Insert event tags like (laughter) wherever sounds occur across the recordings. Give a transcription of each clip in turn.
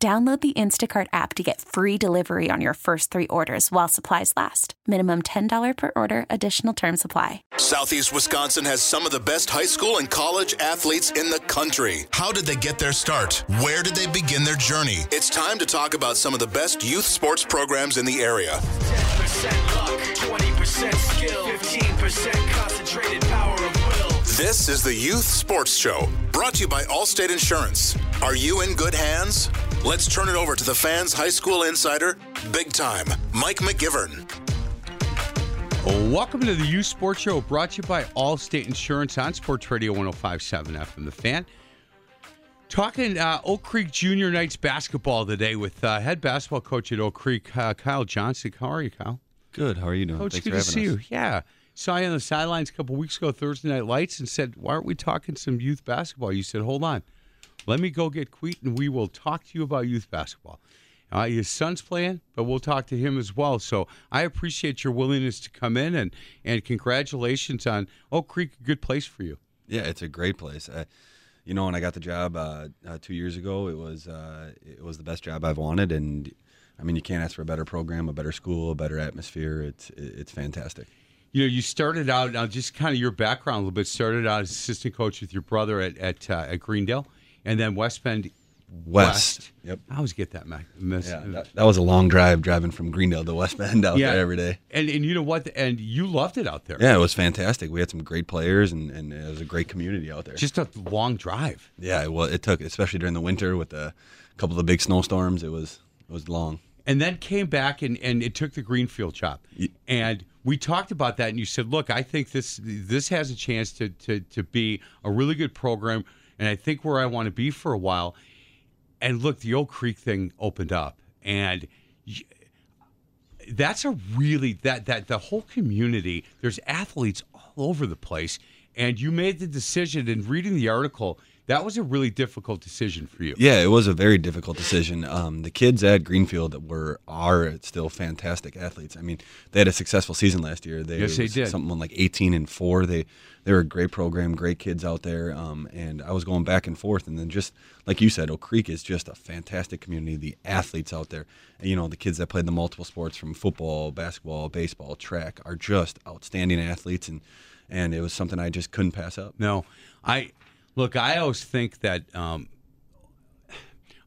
Download the Instacart app to get free delivery on your first three orders while supplies last. Minimum $10 per order, additional term supply. Southeast Wisconsin has some of the best high school and college athletes in the country. How did they get their start? Where did they begin their journey? It's time to talk about some of the best youth sports programs in the area. 10% luck, 20% skill, 15% concentrated power of will. This is the Youth Sports Show, brought to you by Allstate Insurance. Are you in good hands? Let's turn it over to the fans' high school insider, big time, Mike McGivern. Welcome to the Youth Sports Show, brought to you by Allstate Insurance on Sports Radio 1057 FM. The fan. Talking uh, Oak Creek Junior Knights basketball today with uh, head basketball coach at Oak Creek, uh, Kyle Johnson. How are you, Kyle? Good. How are you doing? Coach, Thanks good for to see us. you. Yeah. Saw you on the sidelines a couple weeks ago, Thursday Night Lights, and said, Why aren't we talking some youth basketball? You said, Hold on. Let me go get Queet, and we will talk to you about youth basketball. Uh, his son's playing, but we'll talk to him as well. So I appreciate your willingness to come in, and, and congratulations on Oak Creek, a good place for you. Yeah, it's a great place. Uh, you know, when I got the job uh, uh, two years ago, it was uh, it was the best job I've wanted, and I mean, you can't ask for a better program, a better school, a better atmosphere. It's it's fantastic. You know, you started out now, just kind of your background a little bit. Started out as assistant coach with your brother at at, uh, at Greendale, and then West Bend West. Yep. I always get that miss. Yeah, that, that was a long drive driving from Greendale to West Bend out Yeah. there every day. And and you know what? And you loved it out there. Yeah, it was fantastic. We had some great players, and, and it was a great community out there. Just a long drive. yeah, well, it took, especially during the winter with a couple of the big snowstorms. It was it was long. And then came back and, and it took the Greenfield job. And we talked about that and you said, look, I think this this has a chance to, to, to be a really good program and I think where I want to be for a while. And look, the Oak Creek thing opened up and that's a really that that the whole community there's athletes all over the place and you made the decision in reading the article that was a really difficult decision for you Yeah, it was a very difficult decision. Um, the kids at Greenfield were are still fantastic athletes. I mean, they had a successful season last year. They Yes, they did. Something like eighteen and four. They they were a great program, great kids out there. Um, and I was going back and forth, and then just like you said, Oak Creek is just a fantastic community. The athletes out there, you know, the kids that played the multiple sports from football, basketball, baseball, track, are just outstanding athletes, and and it was something I just couldn't pass up. No, I look. I always think that um,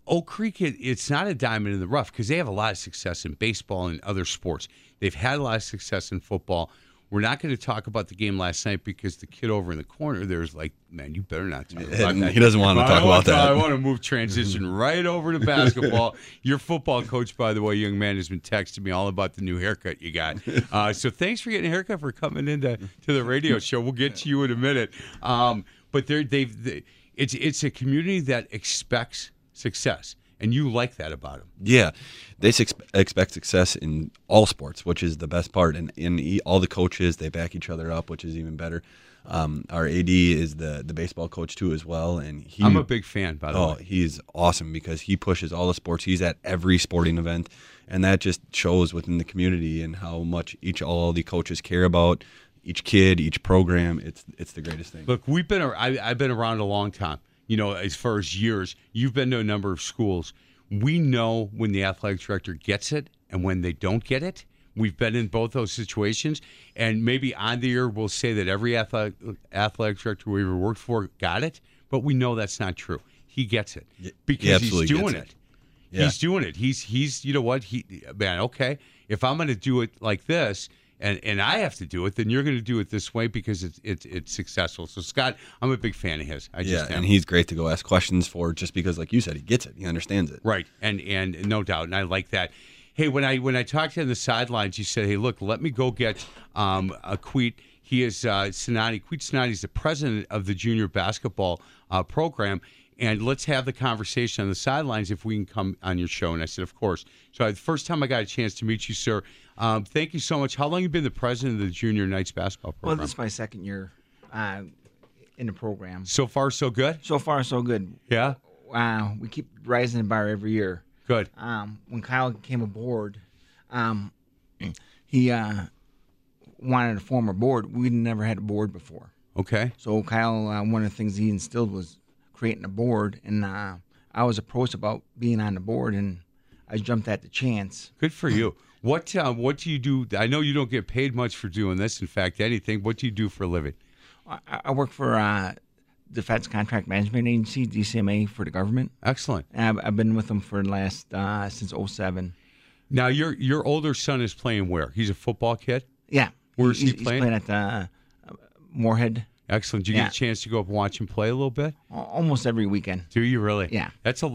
Oak Creek. It, it's not a diamond in the rough because they have a lot of success in baseball and other sports. They've had a lot of success in football. We're not going to talk about the game last night because the kid over in the corner there's like, man, you better not talk about that. he doesn't want to talk about that. I want to move transition (laughs) right over to basketball. Your football coach, by the way, young man, has been texting me all about the new haircut you got. Uh, so thanks for getting a haircut for coming into to the radio show. We'll get to you in a minute. Um, but they're, they've they, it's it's a community that expects success, and you like that about them. Yeah, they ex- expect success in all sports, which is the best part. And in all the coaches, they back each other up, which is even better. Um, our AD is the the baseball coach too, as well, and he. I'm a big fan, by the Oh, way. he's awesome because he pushes all the sports. He's at every sporting event, and that just shows within the community and how much each all the coaches care about each kid, each program. It's it's the greatest thing. Look, we've been I, I've been around a long time. You know, as far as years, you've been to a number of schools. We know when the athletic director gets it and when they don't get it. We've been in both those situations, and maybe on the year we'll say that every athletic, athletic director we ever worked for got it, but we know that's not true. He gets it because he's doing it. it. Yeah. He's doing it. He's he's you know what he man. Okay, if I'm going to do it like this, and and I have to do it, then you're going to do it this way because it's it's it's successful. So Scott, I'm a big fan of his. I yeah, just and he's great to go ask questions for, just because, like you said, he gets it, he understands it. Right, and and no doubt, and I like that. Hey, when I when I talked to you on the sidelines, you said, "Hey, look, let me go get um, a Queet." He is uh, Sinani. Queet Sinani is the president of the junior basketball uh, program, and let's have the conversation on the sidelines if we can come on your show. And I said, of course. So the first time I got a chance to meet you, sir. Um, thank you so much. How long you been the president of the Junior Knights basketball program? Well, this is my second year uh, in the program. so far, so good. So far, so good. Yeah, Wow, we keep rising the bar every year. good. Um, when Kyle came aboard, um, he uh, wanted to form a board. We'd never had a board before. Okay. So Kyle, uh, one of the things he instilled was creating a board, and uh, I was approached about being on the board, and I jumped at the chance. Good for you. (clears throat) What uh, what do you do? I know you don't get paid much for doing this. In fact, anything. What do you do for a living? I, I work for uh, Defense Contract Management Agency, DCMA, for the government. Excellent. I've, I've been with them for the last uh, since 07. Now your your older son is playing where? He's a football kid. Yeah, Where's he he's, he's playing? playing at uh, Moorhead Excellent. Do you Yeah. get a chance to go up and watch him play a little bit? almost every weekend. Do you really? Yeah. That's a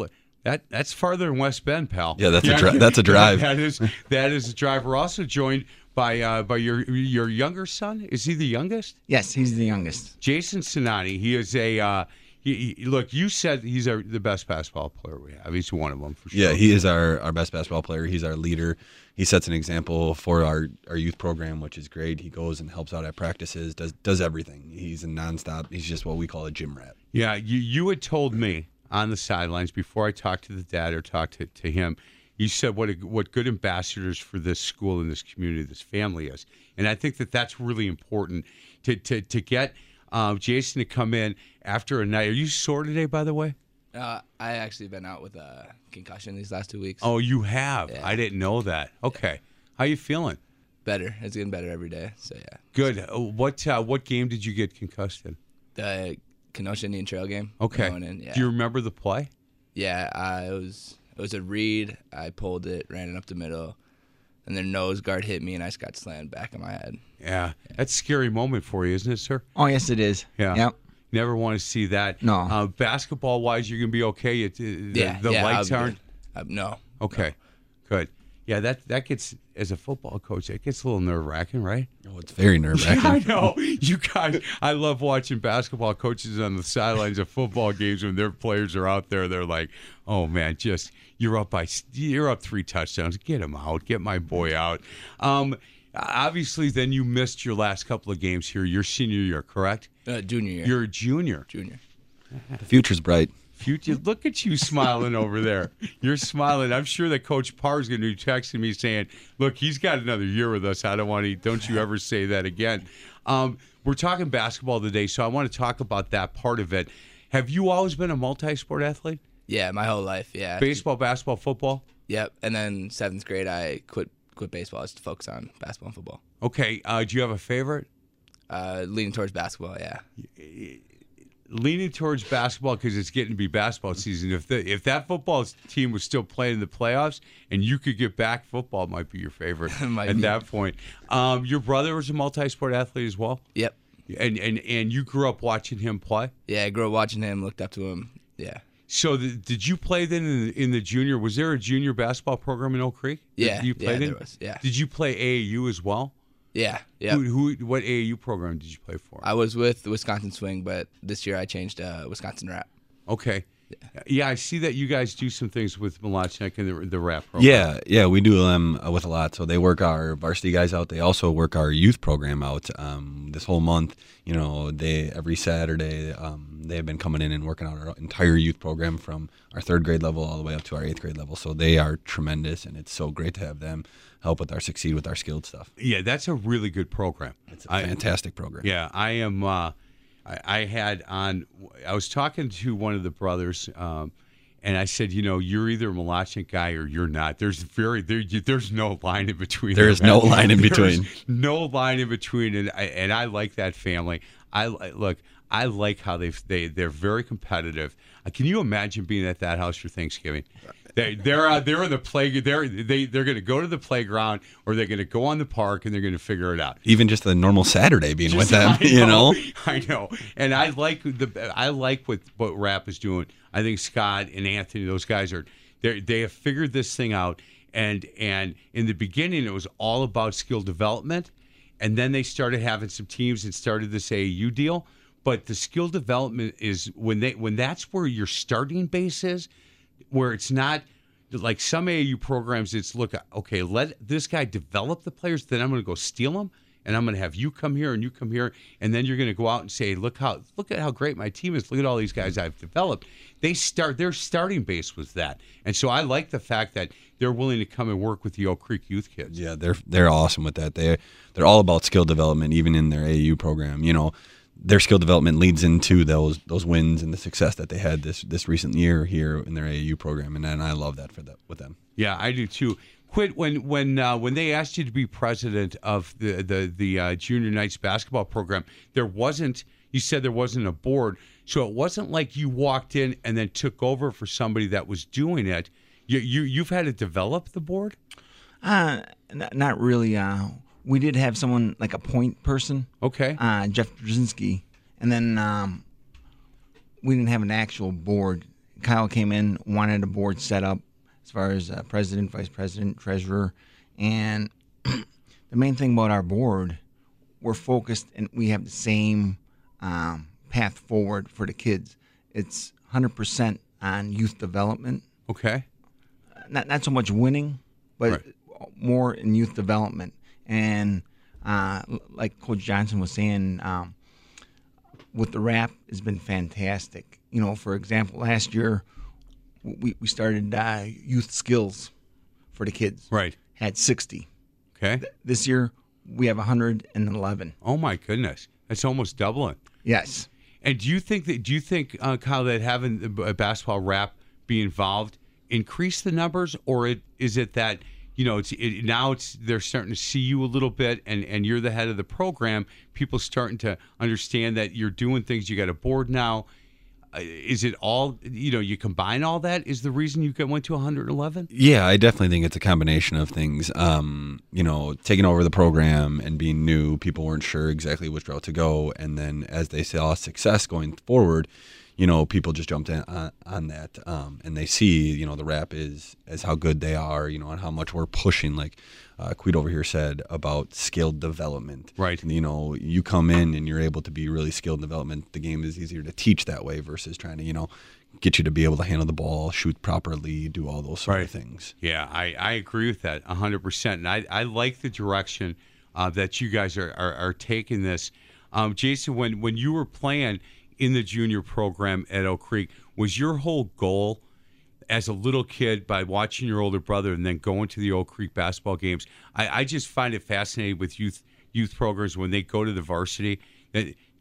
that that's farther than West Bend, pal. Yeah, that's a dri- that's a (laughs) drive. that is that is a drive. We're also joined by uh, by your your younger son. Is he the youngest? Yes, he's the youngest. Jason Sinani. He is a. Uh, he, he- look, you said he's our, the best basketball player we have. He's one of them for sure. Yeah, he is our, our best basketball player. He's our leader. He sets an example for our, our youth program, which is great. He goes and helps out at practices, does does everything. He's a nonstop. He's just what we call a gym rat. Yeah, you you had told me on the sidelines before I talked to the dad or talked to, to him. You said what a, what good ambassadors for this school and this community, this family is, and I think that that's really important to to to get um, Jason to come in after a night. Are you sore today, by the way? Uh, I actually been out with a concussion these last two weeks. Oh, you have. Yeah. I didn't know that. Okay, how you feeling? better. It's getting better every day. So yeah, Good. Uh, What uh, what game did you get concussed in? the Kenosha Indian Trail game. Okay. Going in, yeah. Do you remember the play? yeah, uh, it was it was a read. I pulled it, ran it up the middle, and their nose guard hit me, and I just got slammed back in my head. Yeah, that's a scary moment for you, isn't it, sir? Oh, yes, it is. Yeah. Yep. Never want to see that. No. Uh, basketball wise, you're gonna be okay. It, the, Yeah, the yeah, lights I'll aren't good. Uh, no. okay. Good. Yeah, that that gets as a football coach, it gets a little nerve wracking, right? Oh, it's very nerve wracking. (laughs) I know you guys. I love watching basketball coaches on the sidelines of football games when their players are out there. They're like, "Oh man, just you're up by you're up three touchdowns. Get him out. Get my boy out." Um, obviously, then you missed your last couple of games here. Your senior year, correct? Uh, junior year. You're a junior. junior. the future's bright. Future, look at you smiling over there. You're smiling. I'm sure that Coach Parr is going to be texting me saying, "Look, he's got another year with us. I don't want to. Don't you ever say that again." Um, we're talking basketball today, so I want to talk about that part of it. Have you always been a multi-sport athlete? Yeah, my whole life. Yeah. Baseball, basketball, football. Yep. And then seventh grade, I quit quit baseball just to focus on basketball and football. Okay. Uh, do you have a favorite? Uh, leaning towards basketball. Yeah. Leaning towards basketball because it's getting to be basketball season. If the if that football team was still playing in the playoffs and you could get back, football might be your favorite (laughs) at be. that point. Um, your brother was a multi-sport athlete as well. Yep. And and and you grew up watching him play. Yeah. I grew up watching him. Looked up to him. Yeah. So the, did you play then in the, in the junior? Was there a junior basketball program in Oak Creek? Yeah, you yeah, played in. there was, yeah. Did you play AAU as well? Yeah. Yeah. Who, who what AAU program did you play for? I was with the Wisconsin Swing, but this year I changed uh, Wisconsin Rap. okay. Yeah, I see that you guys do some things with Malachnik and the, the rap program. Yeah, yeah, we do them uh, with a lot. So they work our varsity guys out. They also work our youth program out. Um, this whole month, you know, they every Saturday um, they have been coming in and working out our entire youth program from our third grade level all the way up to our eighth grade level. So they are tremendous, and it's so great to have them help with our succeed with our skilled stuff. Yeah, that's a really good program. It's a fantastic program. Yeah, I am. Uh, I, I had on. I was talking to one of the brothers, um, and I said, you know, you're either a Malachnik guy or you're not. There's very there. you- There's no line in between. There is no (laughs) line in between. No line in between, and I, and I like that family. I look. I like how they they they're very competitive. Uh, can you imagine being at that house for Thanksgiving? They they're out they're in the play they're they they're going to go to the playground or they're going to go on the park and they're going to figure it out. Even just a normal Saturday being with them, (laughs) I you know. I know, and I like the I like what what Rap is doing. I think Scott and Anthony, those guys are they they have figured this thing out. And and in the beginning, it was all about skill development, and then they started having some teams and started this AAU deal. but the skill development is when they when that's where your starting base is, where it's not like some AAU programs. It's look okay, let this guy develop the players, then I'm going to go steal them. And I'm going to have you come here and you come here, and then you're going to go out and say, "Look how look at how great my team is. Look at all these guys I've developed." They start their starting base was that, and so I like the fact that they're willing to come and work with the Oak Creek youth kids. Yeah, they're they're awesome with that. They they're all about skill development, even in their AAU program. You know, their skill development leads into those those wins and the success that they had this this recent year here in their AAU program, and, and I love that for that with them. Yeah, I do too. Quit when when uh, when they asked you to be president of the the the uh, junior knights basketball program. There wasn't. You said there wasn't a board, so it wasn't like you walked in and then took over for somebody that was doing it. You you you've had to develop the board. Uh, n- not really. Uh, we did have someone like a point person, Okay. uh, Jeff Brzezinski, and then um, we didn't have an actual board. Kyle came in, wanted a board set up as far as uh, president, vice president, treasurer, and (clears throat) the main thing about our board, we're focused and we have the same um, path forward for the kids. It's 100% on youth development okay. not not so much winning, but Right. more in youth development. And uh, like Coach Johnson was saying, um, with the rap has been fantastic. You know, for example, last year we we started uh, youth skills for the kids. Right. Had sixty. Okay. This year we have hundred and eleven. Oh my goodness, that's almost doubling. Yes. And do you think that do you think uh, Kyle that having a basketball rap be involved increase the numbers, or it, is it that you know it's it, now it's they're starting to see you a little bit, and and you're the head of the program. People starting to understand that you're doing things. You got a board now. Uh, is it all you know? You combine all that is the reason you got- went to 111. Yeah, I definitely think it's a combination of things. Um, you know, taking over the program and being new, people weren't sure exactly which route to go, and then as they saw success going forward, you know, people just jumped in on, on that, um, and they see, you know, the rap is as how good they are, you know, and how much we're pushing. Like uh, Queet over here said about skilled development, Right. You know, you come in and you're able to be really skilled in development. The game is easier to teach that way versus trying to, you know. Get you to be able to handle the ball, shoot properly, do all those sort Right. of things. Yeah, I, I agree with that 100%. And I, I like the direction uh, that you guys are, are, are taking this. Um, Jason, when, when you were playing in the junior program at Oak Creek, was your whole goal as a little kid by watching your older brother and then going to the Oak Creek basketball games? I, I just find it fascinating with youth youth programs when they go to the varsity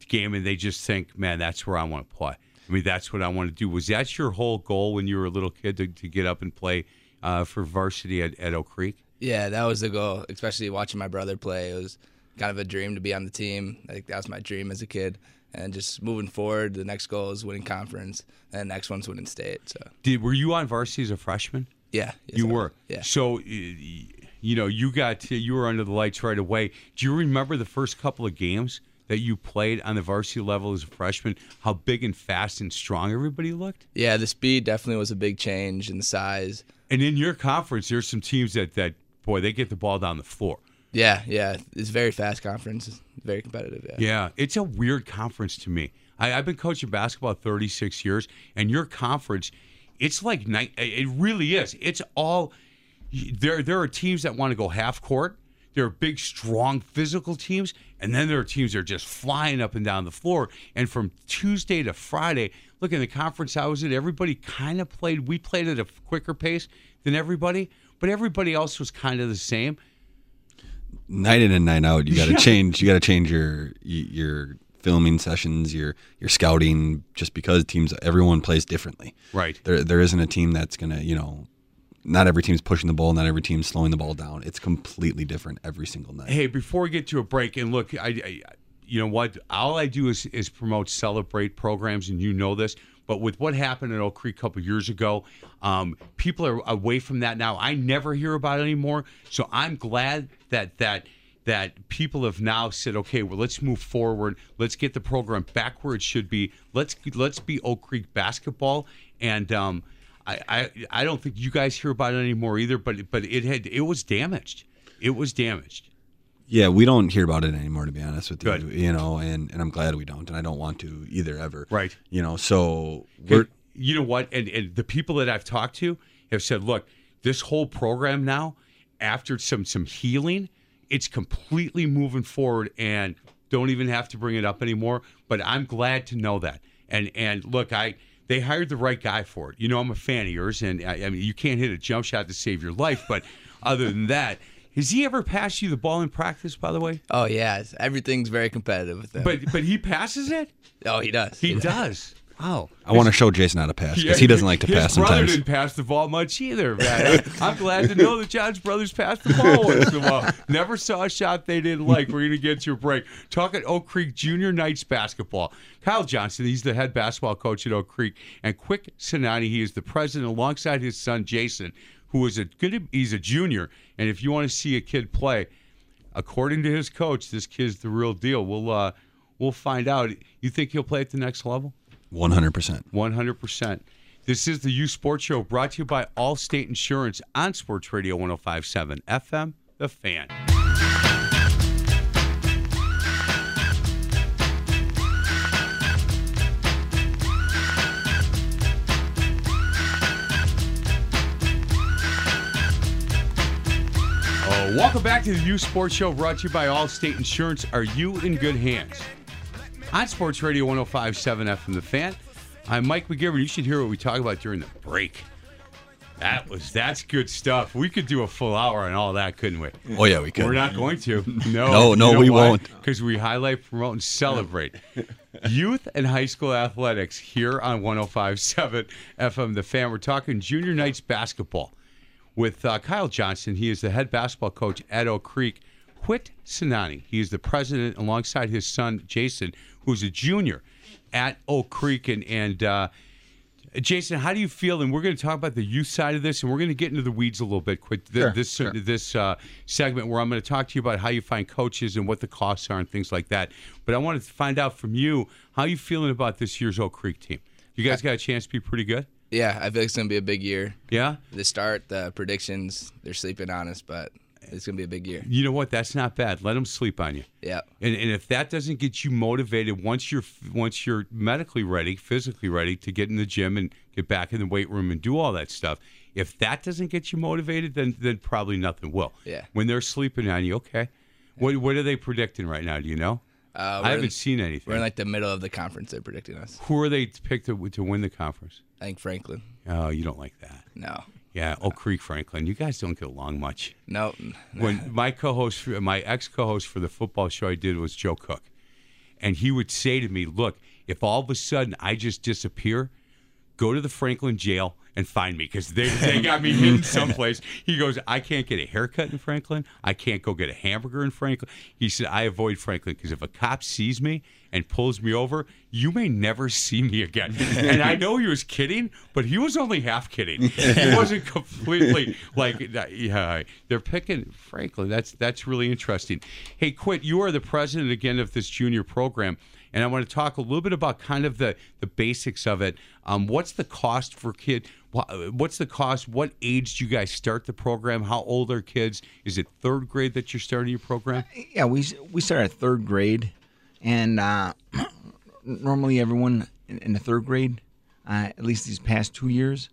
game and they just think, man, that's where I want to play. I mean, that's what I want to do. Was that your whole goal when you were a little kid to, to get up and play uh, for varsity at, at Oak Creek? Yeah, that was the goal. Especially watching my brother play, it was kind of a dream to be on the team. That was my dream as a kid. And just moving forward, the next goal is winning conference, and the next one's winning state. So Did were you on varsity as a freshman? yeah, yes, you I- were. Yeah. So, you know, you got to, you were under the lights right away. Do you remember the first couple of games that you played on the varsity level as a freshman? How big and fast and strong everybody looked. Yeah, the speed definitely was a big change in the size. And in your conference, there's some teams that that boy they get the ball down the floor. Yeah, yeah, it's very fast conference. It's very competitive. Yeah. Yeah, it's a weird conference to me. I, I've been coaching basketball 36 years, and your conference, it's like night. It really is. It's all there. There are teams that want to go half court. There are big, strong, physical teams, and then there are teams that are just flying up and down the floor. And from Tuesday to Friday, look in the conference I was at, everybody kind of played. We played at a quicker pace than everybody, but everybody else was kind of the same. Night in and night out you got to change you got to change your your filming sessions your your scouting just because teams everyone plays differently Right. there there isn't a team that's gonna you know not every team's pushing the ball not every team's slowing the ball down it's completely different every single night Hey, before we get to a break, and look, I, I you know what? All I do is is promote, celebrate programs, and you know this. But with what happened at Oak Creek a couple years ago, um, people are away from that now. I never hear about it anymore. So I'm glad that that that people have now said, okay, well, let's move forward. Let's get the program back where it should be. Let's let's be Oak Creek basketball. And um, I, I I don't think you guys hear about it anymore either. But but it had it was damaged. It was damaged. Yeah, we don't hear about it anymore, to be honest with Good. you. You know, and, and I'm glad we don't, and I don't want to either ever. Right. You know, so we're you know what? And, and the people that I've talked to have said, look, this whole program now, after some some healing, it's completely moving forward, and don't even have to bring it up anymore. But I'm glad to know that. And and look, I they hired the right guy for it. You know, I'm a fan of yours, and I, I mean, you can't hit a jump shot to save your life, but other than that. Has he ever passed you the ball in practice, by the way? Oh yeah, everything's very competitive with him. But but he passes it. oh, he does. He does. Wow. I want to show Jason how to pass because he doesn't like to His pass brother sometimes. didn't pass the ball much either, man. (laughs) I'm glad to know that John's brothers passed the ball once in a while. Never saw a shot they didn't like. We're gonna get to a break. Talking Oak Creek Junior Knights basketball. Kyle Johnson, he's the head basketball coach at Oak Creek, and Quick Sinani, he is the president alongside his son Jason, who is a good. He's a junior, and if you want to see a kid play, according to his coach, this kid's the real deal. We'll uh, we'll find out. You think he'll play at the next level? One hundred percent. 100%. This is the Youth Sports Show brought to you by Allstate Insurance on Sports Radio 1057 FM, The Fan. Welcome back to the Youth Sports Show brought to you by Allstate Insurance. Are you in good hands? On Sports Radio 1057 FM The Fan. I'm Mike McGivern. You should hear what we talk about during the break. That was that's good stuff. We could do a full hour on all that, couldn't we? Oh yeah, we could. We're not going to. No, No, no, we won't. Because we highlight, promote, and celebrate youth and high school athletics here on 105.7 FM The Fan. We're talking junior Knights basketball with uh, Kyle Johnson. He is the head basketball coach at Oak Creek. Whit Sinani. He is the president alongside his son Jason, who's a junior at Oak Creek. And and uh, Jason, how do you feel? And we're going to talk about the youth side of this, and we're going to get into the weeds a little bit quick. Th- Sure, this sure. this uh, segment where I'm going to talk to you about how you find coaches and what the costs are and things like that. But I wanted to find out from you how you feeling about this year's Oak Creek team. You guys got a chance to be pretty good. Yeah, I feel like it's gonna be a big year. Yeah. The start, the predictions, they're sleeping on us, but it's gonna be a big year. You know what? That's not bad. Let them sleep on you. Yeah. And, and if that doesn't get you motivated once you're once you're medically ready, physically ready to get in the gym and get back in the weight room and do all that stuff, if that doesn't get you motivated, then then probably nothing will. Yeah. When they're sleeping on you, okay. What what are they predicting right now? Do you know? Uh, I haven't in- seen anything. We're in like the middle of the conference. They're predicting us. Who are they picked to, to win the conference? I think Franklin. Oh, you don't like that. No. Yeah, Oak Creek, Franklin. You guys don't get along much. No. when my co-host, my ex-co-host for the football show I did was Joe Cook, and he would say to me, "Look, if all of a sudden I just disappear, go to the Franklin jail and find me because they, they got me hidden (laughs) someplace." He goes, "I can't get a haircut in Franklin. I can't go get a hamburger in Franklin." He said, "I avoid Franklin because if a cop sees me and pulls me over, you may never see me again." (laughs) and I know he was kidding, but he was only half kidding. He wasn't (laughs) completely like, uh, yeah. They're picking Franklin. That's that's really interesting. Hey, Quit, you are the president again of this junior program. And I want to talk a little bit about kind of the, the basics of it. Um, what's the cost for kid? What's the cost? What age do you guys start the program? How old are kids? Is it third grade that you're starting your program? Yeah, we we start at third grade, and uh, (clears throat) normally everyone in, in the third grade, uh, at least these past two years,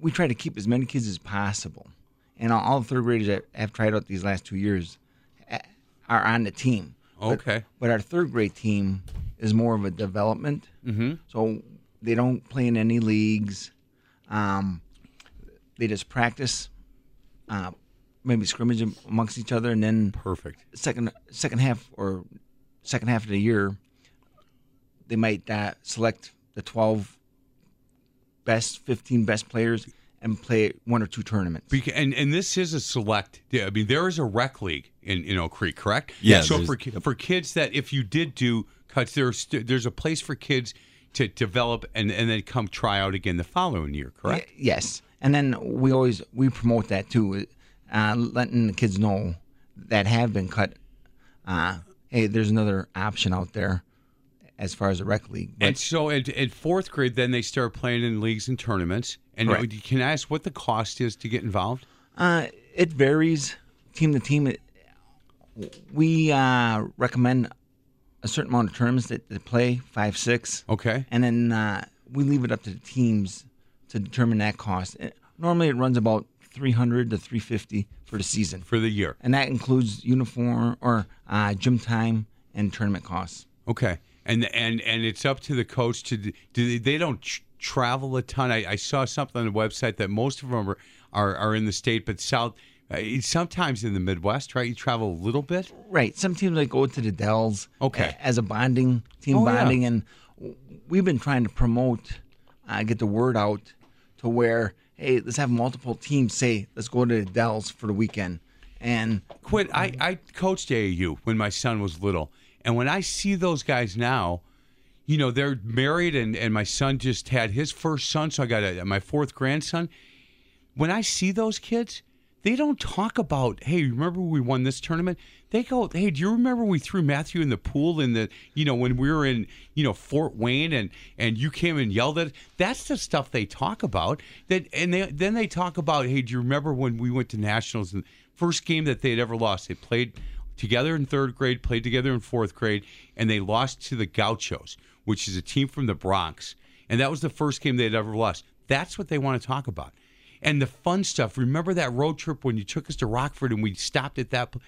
we try to keep as many kids as possible. And all, all the third graders that have tried out these last two years uh, are on the team. But- Okay. But, our third grade team is more of a development. Mm-hmm. So they don't play in any leagues. Um, they just practice, uh, maybe scrimmage amongst each other, and then Perfect. second second half or second half of the year, they might uh, select the twelve best, fifteen best players and play one or two tournaments. Beca- and and this is a select. yeah, I mean, there is a rec league in, in Oak Creek, correct? Yeah, So for for kids that if you did do cuts, there's there's a place for kids to develop and and then come try out again the following year, correct? Y- Yes, and then we always we promote that too, uh, letting the kids know that have been cut. Uh, hey, there's another option out there as far as a rec league. But And so at, at fourth grade, then they start playing in leagues and tournaments. And Correct. can I ask what the cost is to get involved? Uh, it varies team to team. It, we uh, recommend a certain amount of tournaments that they play, five, six, Okay. and then uh, we leave it up to the teams to determine that cost. It- normally, it runs about three hundred to three fifty for the season, For the year. and that includes uniform or uh, gym time and tournament costs. Okay. And and and it's up to the coach to do they, don't tr- travel a ton. I, I saw something on the website that most of them are are, are in the state, but south. Uh, sometimes in the Midwest, right? You travel a little bit. Right. Some teams like go to the Dells. Okay. a- As a bonding team Oh, yeah. bonding, and we've been trying to promote, uh, get the word out to where hey, let's have multiple teams say let's go to the Dells for the weekend, and Quit. I, I coached AAU when my son was little. And when I see those guys now, you know, they're married and, and my son just had his first son. So I got a, my fourth grandson. When I see those kids, they don't talk about, hey, remember we won this tournament? They go, hey, do you remember we threw Matthew in the pool in the, you know, when we were in, you know, Fort Wayne and and you came and yelled at? That's the stuff they talk about. That and they, then they talk about, hey, do you remember when we went to nationals and first game that they had ever lost? They played together in third grade, played together in fourth grade, and they lost to the Gauchos, which is a team from the Bronx. And that was the first game they'd ever lost. That's what they want to talk about. And the fun stuff. Remember that road trip when you took us to Rockford and we stopped at that? pl-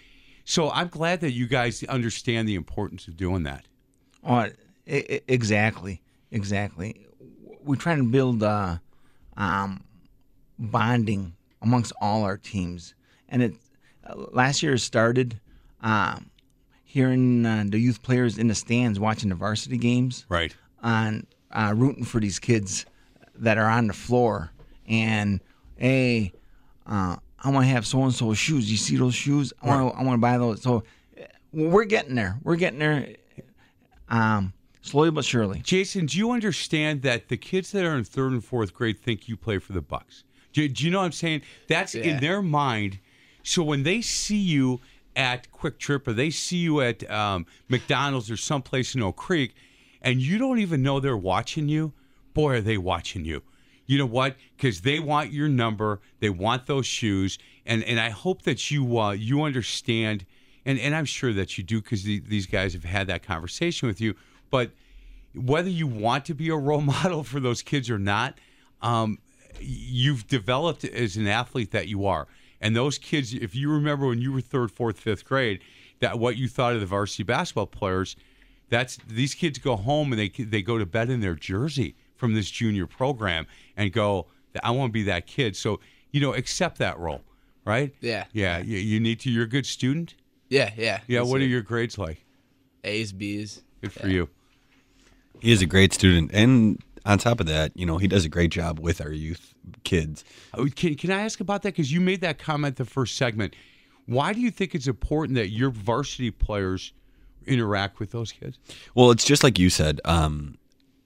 So I'm glad that you guys understand the importance of doing that. I- exactly, exactly. We're trying to build uh, um, bonding amongst all our teams, and it uh, last year started um, hearing uh, the youth players in the stands watching the varsity games, Right. on uh, rooting for these kids that are on the floor, and hey, uh, I want to have so and so shoes. You see those shoes? I want to I want to buy those. So uh, we're getting there. We're getting there. Um, slowly but surely. Jason, do you understand that the kids that are in third and fourth grade think you play for the Bucks? Do, do you know what I'm saying? That's in their mind. So when they see you at Kwik Trip or they see you at um, McDonald's or someplace in Oak Creek, and you don't even know they're watching you, boy, are they watching you. You know what? Because they want your number, they want those shoes, and and I hope that you uh, you understand, and and I'm sure that you do because the, these guys have had that conversation with you. But whether you want to be a role (laughs) model for those kids or not, um, you've developed as an athlete that you are. And those kids, if you remember when you were third, fourth, fifth grade, that what you thought of the varsity basketball players, that's these kids go home and they they go to bed in their jersey from this junior program and go, I want to be that kid. So you know, accept that role, right? Yeah. Yeah. You, you need to. You're a good student. Yeah, yeah. Yeah. That's What are your grades like? A's, B's? Good for you. He is a great student, and on top of that, you know, he does a great job with our youth kids. Oh, Can, can I ask about that? Because you made that comment the first segment. Why do you think it's important that your varsity players interact with those kids? Well, it's just like you said. Um,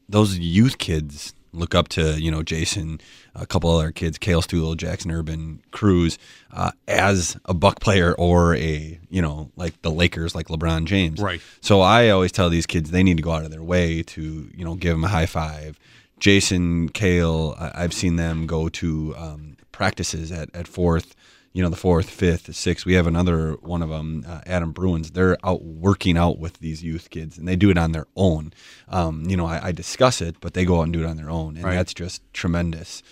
those youth kids look up to you know Jason, a couple other kids, Kale Stulo, Jackson Urban, Cruz, uh, as a Buck player or a you know like the Lakers, like LeBron James. Right. So I always tell these kids they need to go out of their way to you know give them a high five. Jason, Kale, I- I've seen them go to um, practices at, at fourth, you know, the fourth, fifth, sixth. We have another one of them, uh, Adam Bruins. They're out working out with these youth kids, and they do it on their own. Um, you know, I, I discuss it, but they go out and do it on their own, and Right. that's just tremendous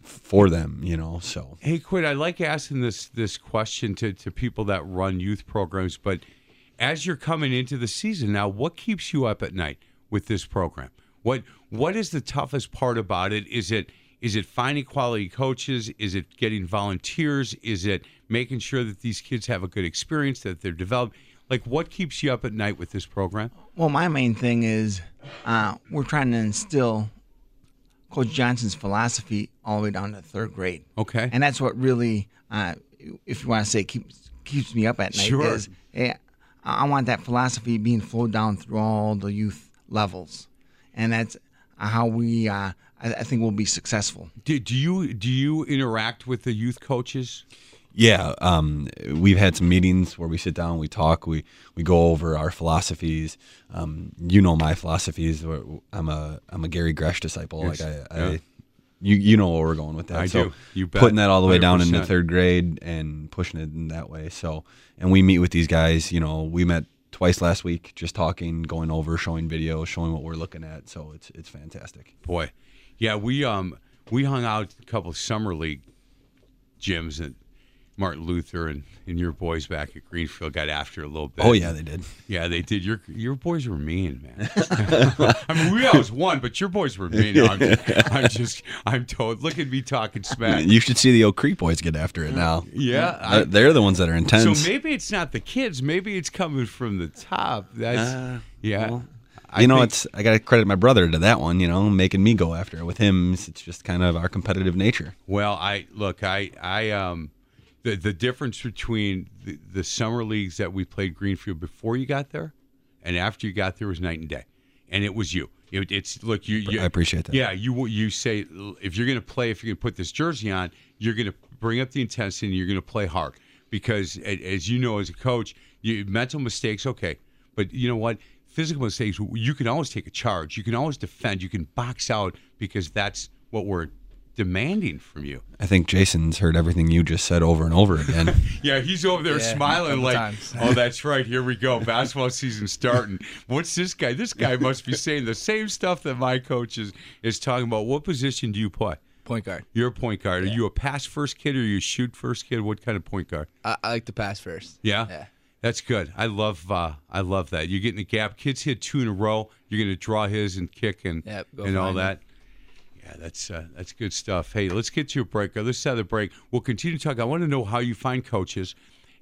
for them. You know, so Hey, Quinn, I like asking this this question to, to people that run youth programs, but as you're coming into the season now, what keeps you up at night with this program? What what is the toughest part about it? Is it is it finding quality coaches? Is it getting volunteers? Is it making sure that these kids have a good experience, that they're developed? Like what keeps you up at night with this program? Well, my main thing is uh, we're trying to instill Coach Johnson's philosophy all the way down to third grade. Okay. And that's what really, uh, if you want to say, keeps keeps me up at night. Sure. Is eh, I I want that philosophy being flowed down through all the youth levels, and that's how we. Uh, I, I think we'll be successful. Do, do you do you interact with the youth coaches? Yeah, um, we've had some meetings where we sit down, we talk, we, we go over our philosophies. Um, you know my philosophies. I'm a I'm a Gary Gresh disciple. Yes, Like I, yeah. I you you know where we're going with that. I so do. You bet. putting that all the way down into 100%. third grade and pushing it in that way. So and we meet with these guys. You know, we met twice last week, just talking, going over, showing videos, showing what we're looking at. So it's it's fantastic. Boy, yeah, we um we hung out a couple of summer league gyms and Martin Luther and, and your boys back at Greenfield got after a little bit. Oh yeah, they did. yeah, they did. Your your boys were mean, man. (laughs) I mean, we always won, but your boys were mean. No, I'm, just, (laughs) I'm just, I'm told. Look at me talking smack. You should see the Oak Creek boys get after it now. Yeah, They're- I, they're the ones that are intense. so maybe it's not the kids. Maybe it's coming from the top. That's Uh, yeah. well, I you know, it's I got to credit my brother to that one. You know, making me go after it. With him, it's it's just kind of our competitive nature. Well, I look, I, I, um, the the difference between the, the summer leagues that we played Greenfield before you got there, and after you got there was night and day, and it was you. It, it's look, you, you. I appreciate that. Yeah, you you say if you're going to play, if you're going to put this jersey on, you're going to bring up the intensity, and you're going to play hard because, as you know, as a coach, you mental mistakes, okay, but you know what? Physical mistakes, you can always take a charge. You can always defend. You can box out because that's what we're demanding from you. I think Jason's heard everything you just said over and over again. (laughs) Yeah, he's over there Yeah, smiling like, "Oh, that's right. Here we go. Basketball season starting. What's this guy? This guy must be saying the same stuff that my coach is is talking about. What position do you play? Point guard. You're a point guard. Are you a pass first kid or you a shoot first kid? What kind of point guard? I, I like to pass first. Yeah, Yeah. That's good. I love uh, I love that. You get in the gap. Kids hit two in a row. You're going to draw his and kick and Yep, and all it. that. Yeah, that's uh, that's good stuff. Hey, let's get to a break. Other side of the break, we'll continue to talk. I want to know how you find coaches,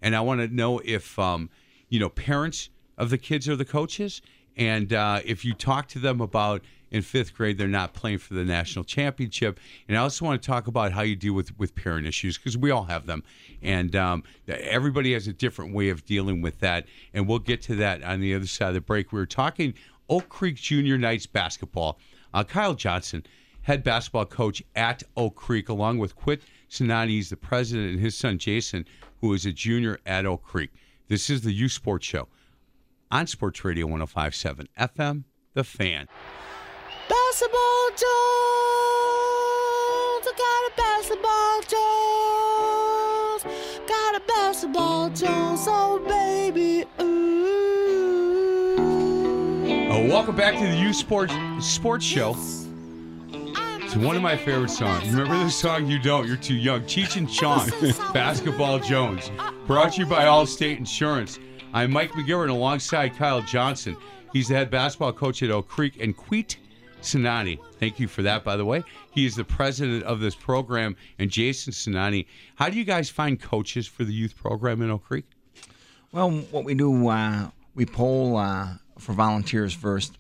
and I want to know if um, you know parents of the kids are the coaches, and uh, if you talk to them about in fifth grade they're not playing for the national championship. And I also want to talk about how you deal with with parent issues because we all have them, and um, everybody has a different way of dealing with that. And we'll get to that on the other side of the break. We were talking Oak Creek Junior Knights basketball. Uh, Kyle Johnson head basketball coach at Oak Creek, along with Quit Sinani. He's the president, and his son Jason, who is a junior at Oak Creek. This is the Youth Sports Show on Sports Radio 1057 FM, The Fan. Basketball Jones, I got a basketball Jones, got a basketball Jones, oh baby, ooh. Uh, welcome back to the Youth Sports Sports Show. It's one of my favorite songs. Remember this song? You don't. You're too young. Cheech and Chong, (laughs) (laughs) Basketball Jones. Brought to you by Allstate Insurance. I'm Mike McGivern alongside Kyle Johnson. He's the head basketball coach at Oak Creek and Queet Sinani. Thank you for that, by the way. He is the president of this program, and Jason Sinani. How do you guys find coaches for the youth program in Oak Creek? Well, what we do, uh, we poll uh, for volunteers first,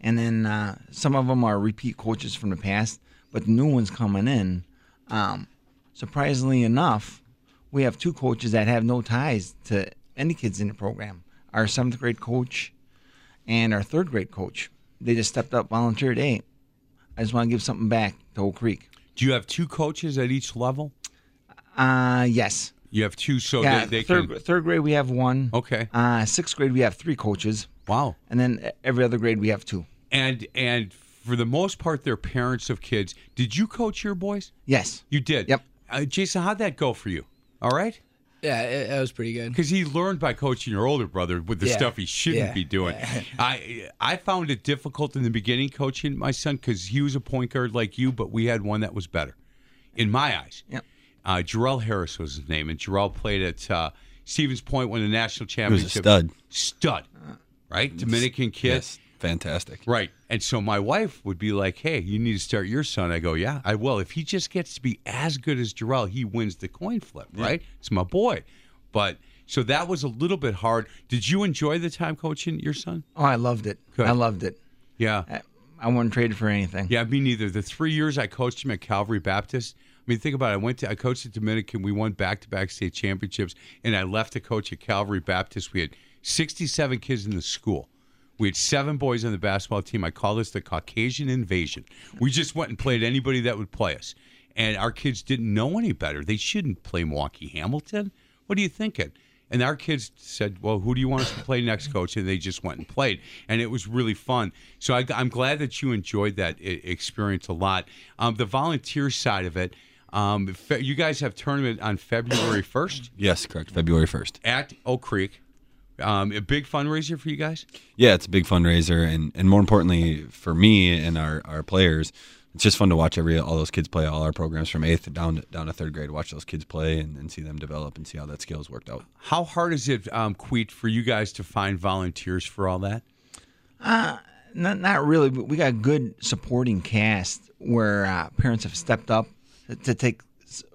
and then uh, some of them are repeat coaches from the past, but new ones coming in. Um, surprisingly enough, we have two coaches that have no ties to any kids in the program. Our seventh grade coach and our third grade coach. They just stepped up, volunteered. Hey, I just want to give something back to Oak Creek. Do you have two coaches at each level? Uh, yes. You have two, so yeah, they, they third, can. third grade we have one. Okay. Uh, sixth grade we have three coaches. Wow. and then every other grade we have two. And and for the most part, they're parents of kids. Did you coach your boys? Yes. You did. Yep. Uh, Jason, how'd that go for you? All right. Yeah, it, it was pretty good. Because he learned by coaching your older brother with the Yeah. stuff he shouldn't Yeah. be doing. (laughs) I I found it difficult in the beginning coaching my son because he was a point guard like you, but we had one that was better, in my eyes. Yep. Uh, Jarrell Harris was his name, and Jarrell played at uh, Stevens Point, won the national was a championship. stud. Stud. Right, Dominican kid. Yes, fantastic. Right. And so my wife would be like, hey, you need to start your son. I go, yeah, I will. If he just gets to be as good as Jarrell, he wins the coin flip, right? It's my boy. But so that was a little bit hard. Did you enjoy the time coaching your son? Oh, I loved it. Good. I loved it. Yeah. I, I wouldn't trade it for anything. Yeah, me neither. The three years I coached him at Calvary Baptist, I mean, think about it. I went to, I coached at Dominican. We won back to back state championships, and I left to coach at Calvary Baptist. We had 67 kids in the school. We had seven boys on the basketball team. I call this the Caucasian invasion. We just went and played anybody that would play us. And our kids didn't know any better. They shouldn't play Milwaukee Hamilton. What are you thinking? And our kids said, "Well, who do you want us to play next, coach?" And they just went and played, and it was really fun. So I, I'm glad that you enjoyed that experience a lot. Um, the volunteer side of it, um, you guys have tournament on February 1st Yes, correct. February first. at Oak Creek. Um, a big fundraiser for you guys. Yeah, it's a big fundraiser, and, and more importantly for me and our, our players, it's just fun to watch every all those kids play all our programs from eighth down to, down to third grade. Watch those kids play and, and see them develop and see how that skill's worked out. How hard is it, um, Queet, for you guys to find volunteers for all that? Not, not really. but We got a good supporting cast where uh, parents have stepped up to, to take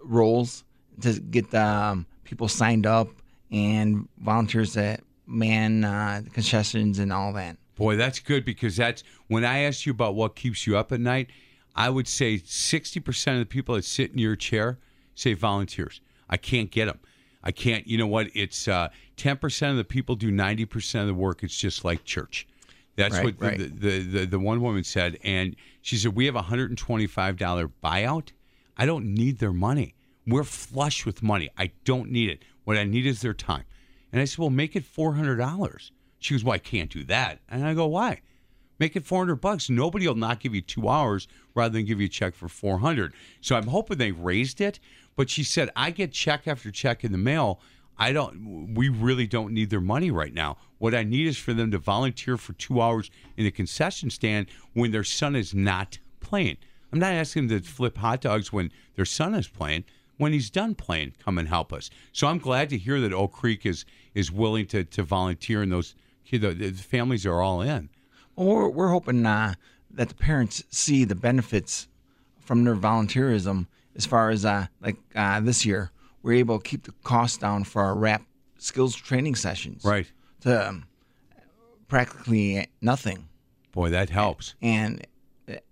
roles to get um, people signed up and volunteers that man uh, concessions and all that. Boy, that's good because that's when I asked you about what keeps you up at night. I would say 60% of the people that sit in your chair say volunteers. I can't get them. I can't, you know what? It's uh, 10% of the people do 90% of the work. It's just like church. That's Right, what the, right. the, the, the, the one woman said. And she said, We have a $125 buyout. I don't need their money. We're flush with money. I don't need it. What I need is their time. And I said, Well, make it $400. She goes, Well, I can't do that. And I go, Why? Make it 400 bucks. Nobody will not give you two hours rather than give you a check for 400. So I'm hoping they raised it. But she said, I get check after check in the mail. I don't, we really don't need their money right now. What I need is for them to volunteer for two hours in the concession stand when their son is not playing. I'm not asking them to flip hot dogs when their son is playing. When he's done playing, come and help us. So I'm glad to hear that Oak Creek is is willing to to volunteer, and those kid, the, the families are all in. Well, we're, we're hoping uh, that the parents see the benefits from their volunteerism as far as uh, like uh, this year, we're able to keep the costs down for our rap skills training sessions. Right. To um, practically nothing. Boy, that helps. And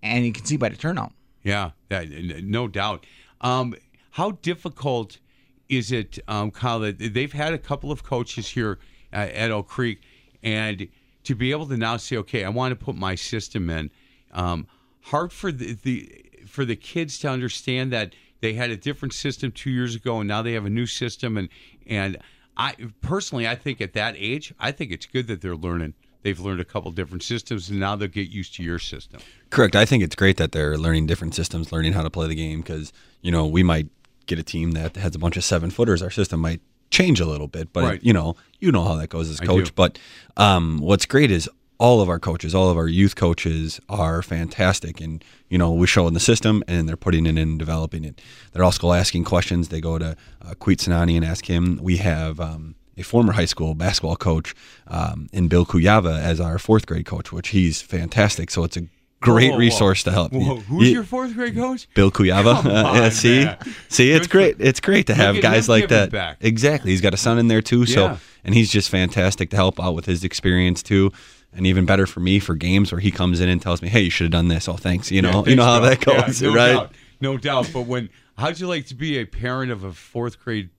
and you can see by the turnout. Yeah, that, no doubt. Um, how difficult is it, um, Kyle? That they've had a couple of coaches here uh, at Oak Creek, and to be able to now say, "Okay, I want to put my system in." Um, hard for the, the for the kids to understand that they had a different system two years ago, and now they have a new system. And and I personally, I think at that age, I think it's good that they're learning. They've learned a couple different systems, and now they'll get used to your system. Correct. I think it's great that they're learning different systems, learning how to play the game because you know we might get a team that has a bunch of seven footers. Our system might change a little bit, but Right. you know you know how that goes as coach. But um, what's great is all of our coaches, all of our youth coaches are fantastic, and you know we show in the system and they're putting it in and developing it. They're also asking questions. They go to uh, and ask him. We have. Um, a former high school basketball coach um, in Bill Kuyava as our fourth grade coach, which he's fantastic. So it's a great Whoa, whoa, resource to help. Whoa, You- who's you- your fourth grade coach? Bill Kuyava. Come Uh, on, see, man. see, it's great. It's great to have guys like that. back. Exactly. He's got a son in there too. So, Yeah. and he's just fantastic to help out with his experience too. And even better for me for games where he comes in and tells me, "Hey, you should have done this." Oh, thanks. You know, Yeah, you know how bro. that Yeah, goes, no right? Doubt. No doubt. But when, how'd you like to be a parent of a fourth grade,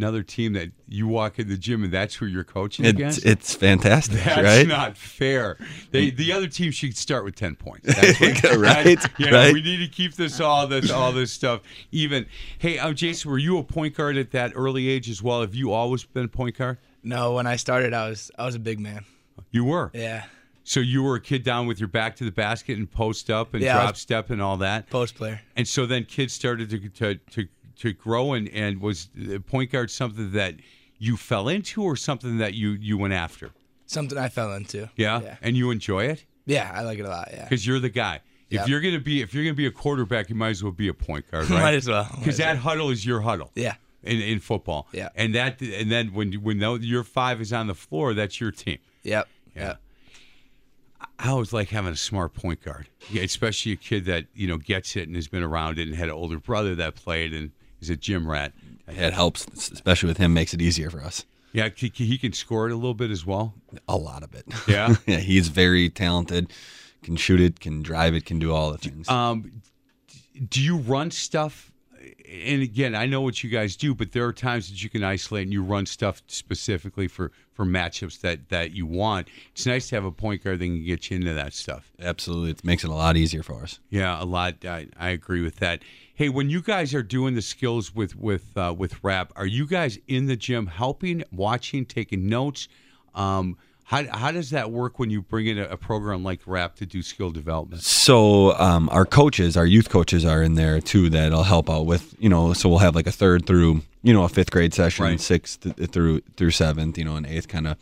another team that you walk in the gym and that's who you're coaching It's against? it's fantastic, That's right? not fair. They, the other team should start with ten points. That's what, (laughs) Right, that's- you know, right. We need to keep this all this all this stuff even. Hey, um, Jason, were you a point guard at that early age as well? Have you always been a point guard? No, when I started, I was I was a big man. You were. Yeah, So you were a kid down with your back to the basket and post up and Yeah, drop step and all that. post player. And so then kids started to to to, to grow and and was point guard something that you fell into or something that you you went after? Something I fell into. Yeah, Yeah, and you enjoy it yeah I like it a lot. Yeah, because you're the guy. If Yep. you're gonna be if you're gonna be a quarterback, you might as well be a point guard, right? (laughs) might as well. Because that well. huddle is your huddle. Yeah, In, in football. Yeah. And that and then when when your five is on the floor, that's your team. yep, Yeah. yep. I always like having a smart point guard, yeah, especially a kid that you know gets it and has been around it and had an older brother that played and is a gym rat. It helps, especially with him, makes it easier for us. Yeah, he, he can score it a little bit as well. A lot of it. Yeah? (laughs) yeah. He's very talented. Can shoot it. Can drive it. Can do all the things. Um, do you run stuff and again, I know what you guys do, but there are times that you can isolate and you run stuff specifically for for matchups that that you want. It's nice to have a point guard that can get you into that stuff. Absolutely, it makes it a lot easier for us. Yeah, a lot. I, I agree with that. Hey, when you guys are doing the skills with with uh, with rap, are you guys in the gym helping, watching, taking notes? Um, how, how does that work when you bring in a, a program like rap to do skill development? So um, our coaches, our youth coaches, are in there too. That'll help out with you know. So we'll have like a third through you know a fifth grade session, Right. sixth through through seventh, you know, and eighth kind of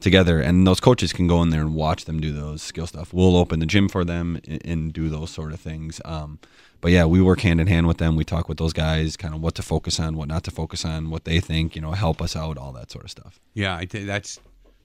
together. And those coaches can go in there and watch them do those skill stuff. We'll open the gym for them and, and do those sort of things. Um, but yeah, we work hand in hand with them. We talk with those guys, kind of what to focus on, what not to focus on, what they think, you know, help us out, all that sort of stuff. Yeah, I think that's.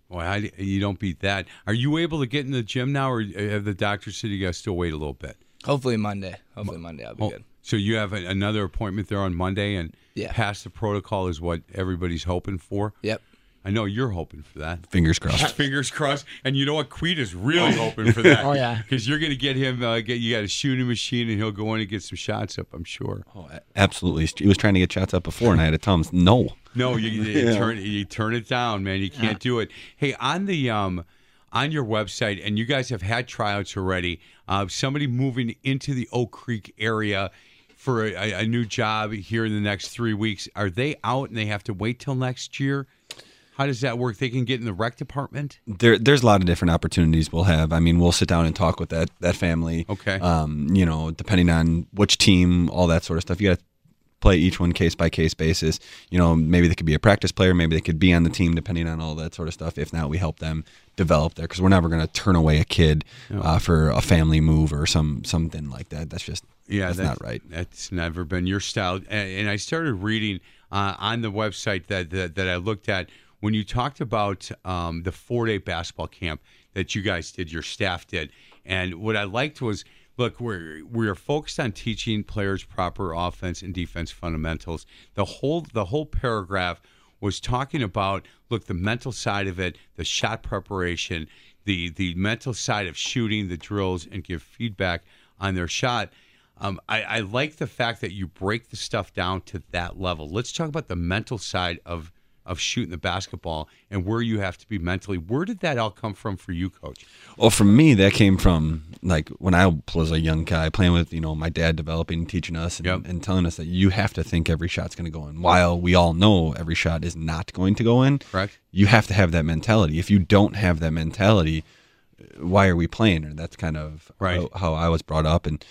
Well, I, you don't beat that. Are you able to get in the gym now, or uh, have the doctor said you got to still wait a little bit? Hopefully Monday. Hopefully Monday I'll be Oh, good. So you have a, another appointment there on Monday, and Yeah. pass the protocol is what everybody's hoping for. Yep. I know you're hoping for that. Fingers crossed. (laughs) Fingers crossed. And you know what? Queet is really hoping for that. (laughs) Oh, yeah. Because you're going to get him. Uh, get you got a shooting machine, and he'll go in and get some shots up. I'm sure. Oh, absolutely. He was trying to get shots up before, and I had to tell him no. No, you, you (laughs) turn you turn it down, man. You can't do it. Hey, on the um on your website, and you guys have had tryouts already. Uh, somebody moving into the Oak Creek area for a, a new job here in the next three weeks. Are they out and they have to wait till next year? How does that work? They can get in the rec department. there there's a lot of different opportunities we'll have. I mean, we'll sit down and talk with that that family. Okay. Um, you know, depending on which team, all that sort of stuff. You got to play each one case by case basis. You know, maybe they could be a practice player, maybe they could be on the team, depending on all that sort of stuff. If not, we help them develop there because we're never going to turn away a kid uh, for a family move or some something like that. That's just Yeah, that's, not right. That's never been your style. And, and I started reading uh, on the website that, that that I looked at when you talked about um, the four day basketball camp that you guys did, your staff did, and what I liked was. Look, we're we're focused on teaching players proper offense and defense fundamentals. The whole the whole paragraph was talking about look the mental side of it, the shot preparation, the the mental side of shooting, the drills, and give feedback on their shot. Um, I, I like the fact that you break the stuff down to that level. Let's talk about the mental side of of shooting the basketball and where you have to be mentally. Where did that all come from for you, coach? Well, for me, that came from like when I was a young guy playing with you know my dad developing, teaching us, and, Yep. and telling us that you have to think every shot's going to go in. While we all know every shot is not going to go in, Correct. you have to have that mentality. If you don't have that mentality, why are we playing? And that's kind of Right. how, how I was brought up. And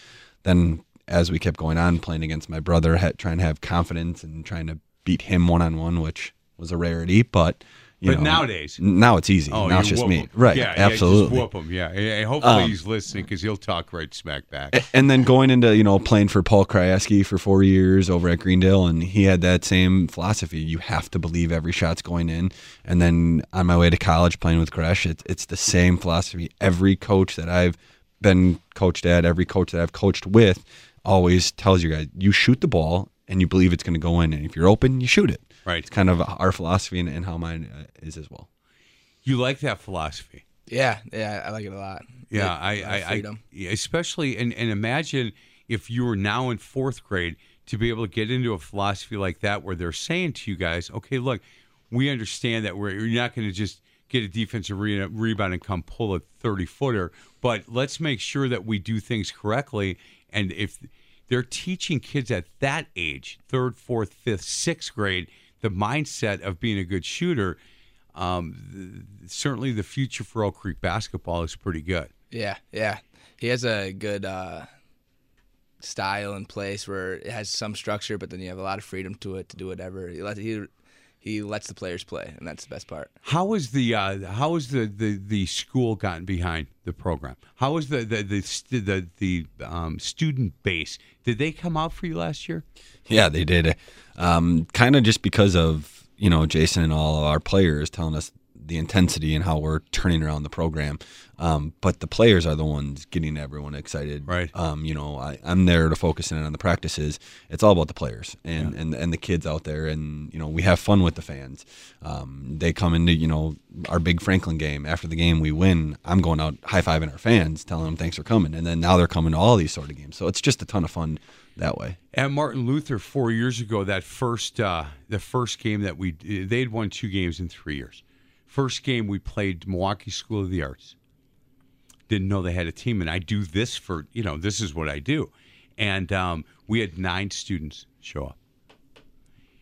then as we kept going on playing against my brother, had, trying to have confidence and trying to beat him one on one, which was a rarity, but. You But know, nowadays- now it's easy. Oh, now it's just me, 'em. right? Yeah, absolutely. Yeah, just whoop him. Yeah, and hopefully Um, he's listening because he'll talk right smack back. and then going into you know playing for Paul Krajewski for four years over at Greendale, and he had that same philosophy. You have to believe every shot's going in. And then on my way to college playing with Gresh, it's it's the same philosophy. Every coach that I've been coached at, every coach that I've coached with, always tells you guys you shoot the ball and you believe it's going to go in, and if you're open, you shoot it. Right. It's kind of our philosophy and, and how mine uh, is as well. You like that philosophy? Yeah, yeah, I like it a lot. Yeah, Like, I, uh, I, I, freedom. yeah, especially and, and imagine if you were now in fourth grade to be able to get into a philosophy like that where they're saying to you guys, okay, look, we understand that we're you're not going to just get a defensive re- rebound and come pull a 30 footer, but let's make sure that we do things correctly. And if they're teaching kids at that age, third, fourth, fifth, sixth grade, the mindset of being a good shooter, um, th- certainly the future for Oak Creek basketball is pretty good. Yeah, yeah. He has a good uh, style in place where it has some structure, but then you have a lot of freedom to it to do whatever. He he, he lets the players play, and that's the best part. How is the uh, how is the, the, the school gotten behind the program? How is the the the st- the, the um, student base? Did they come out for you last year? Yeah, they did. Um, kind of just because of you know Jason and all of our players telling us the intensity and how we're turning around the program. Um, but the players are the ones getting everyone excited. Right. Um, you know, I, I'm there to focus in on the practices. It's all about the players and, and, and the kids out there. And, you know, we have fun with the fans. Um, they come into, you know, our big Franklin game. After the game we win, I'm going out high fiving our fans, telling them thanks for coming. And then now they're coming to all these sort of games. So it's just a ton of fun that way. At Martin Luther four years ago, that first uh, the first game that we they'd won two games in three years. First game we played Milwaukee School of the Arts. Didn't know they had a team, and I do this for you know this is what I do, and um, we had nine students show up.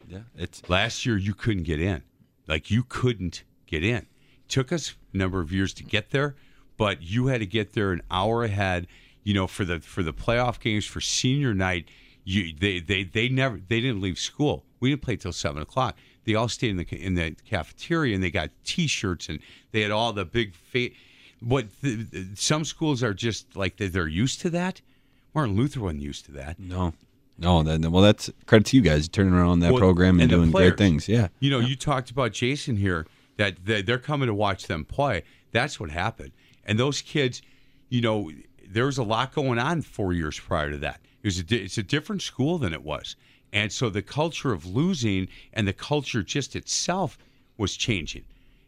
Yeah, it's Last year you couldn't get in, like you couldn't get in. Took us a number of years to get there, but you had to get there an hour ahead. You know, for the for the playoff games for senior night, you they they they never they didn't leave school. We didn't play till seven o'clock. They all stayed in the in the cafeteria and they got T-shirts and they had all the big fa- What the, some schools are just like they- they're used to that. Martin Luther wasn't used to that. no, no. Then well, that's credit to you guys turning around that Well, program and, and doing players. great things. Yeah, You know, you talked about Jason here that they- they're coming to watch them play. That's what happened. And those kids, you know, there was a lot going on four years prior to that. It was a, it's a different school than it was. And so the culture of losing and the culture just itself was changing.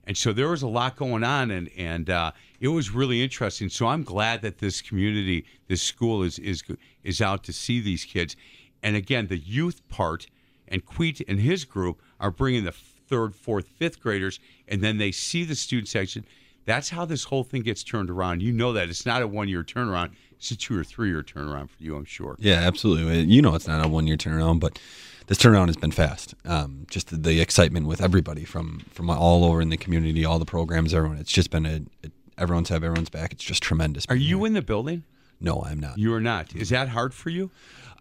And so there was a lot going on, and and uh, it was really interesting. So I'm glad that this community, this school, is is is out to see these kids. And again, the youth part and Queet and his group are bringing the third, fourth, fifth graders, and then they see the student section. That's how this whole thing gets turned around. You know that it's not a one year turnaround; it's a two or three year turnaround for you. I'm sure. yeah, absolutely. You know, it's not a one year turnaround, but this turnaround has been fast. Um, just the, the excitement with everybody from from all over in the community, all the programs, everyone. It's just been a. It, everyone's have everyone's back. It's just tremendous. Are you in the building? No, I'm not. You are not. Is that hard for you?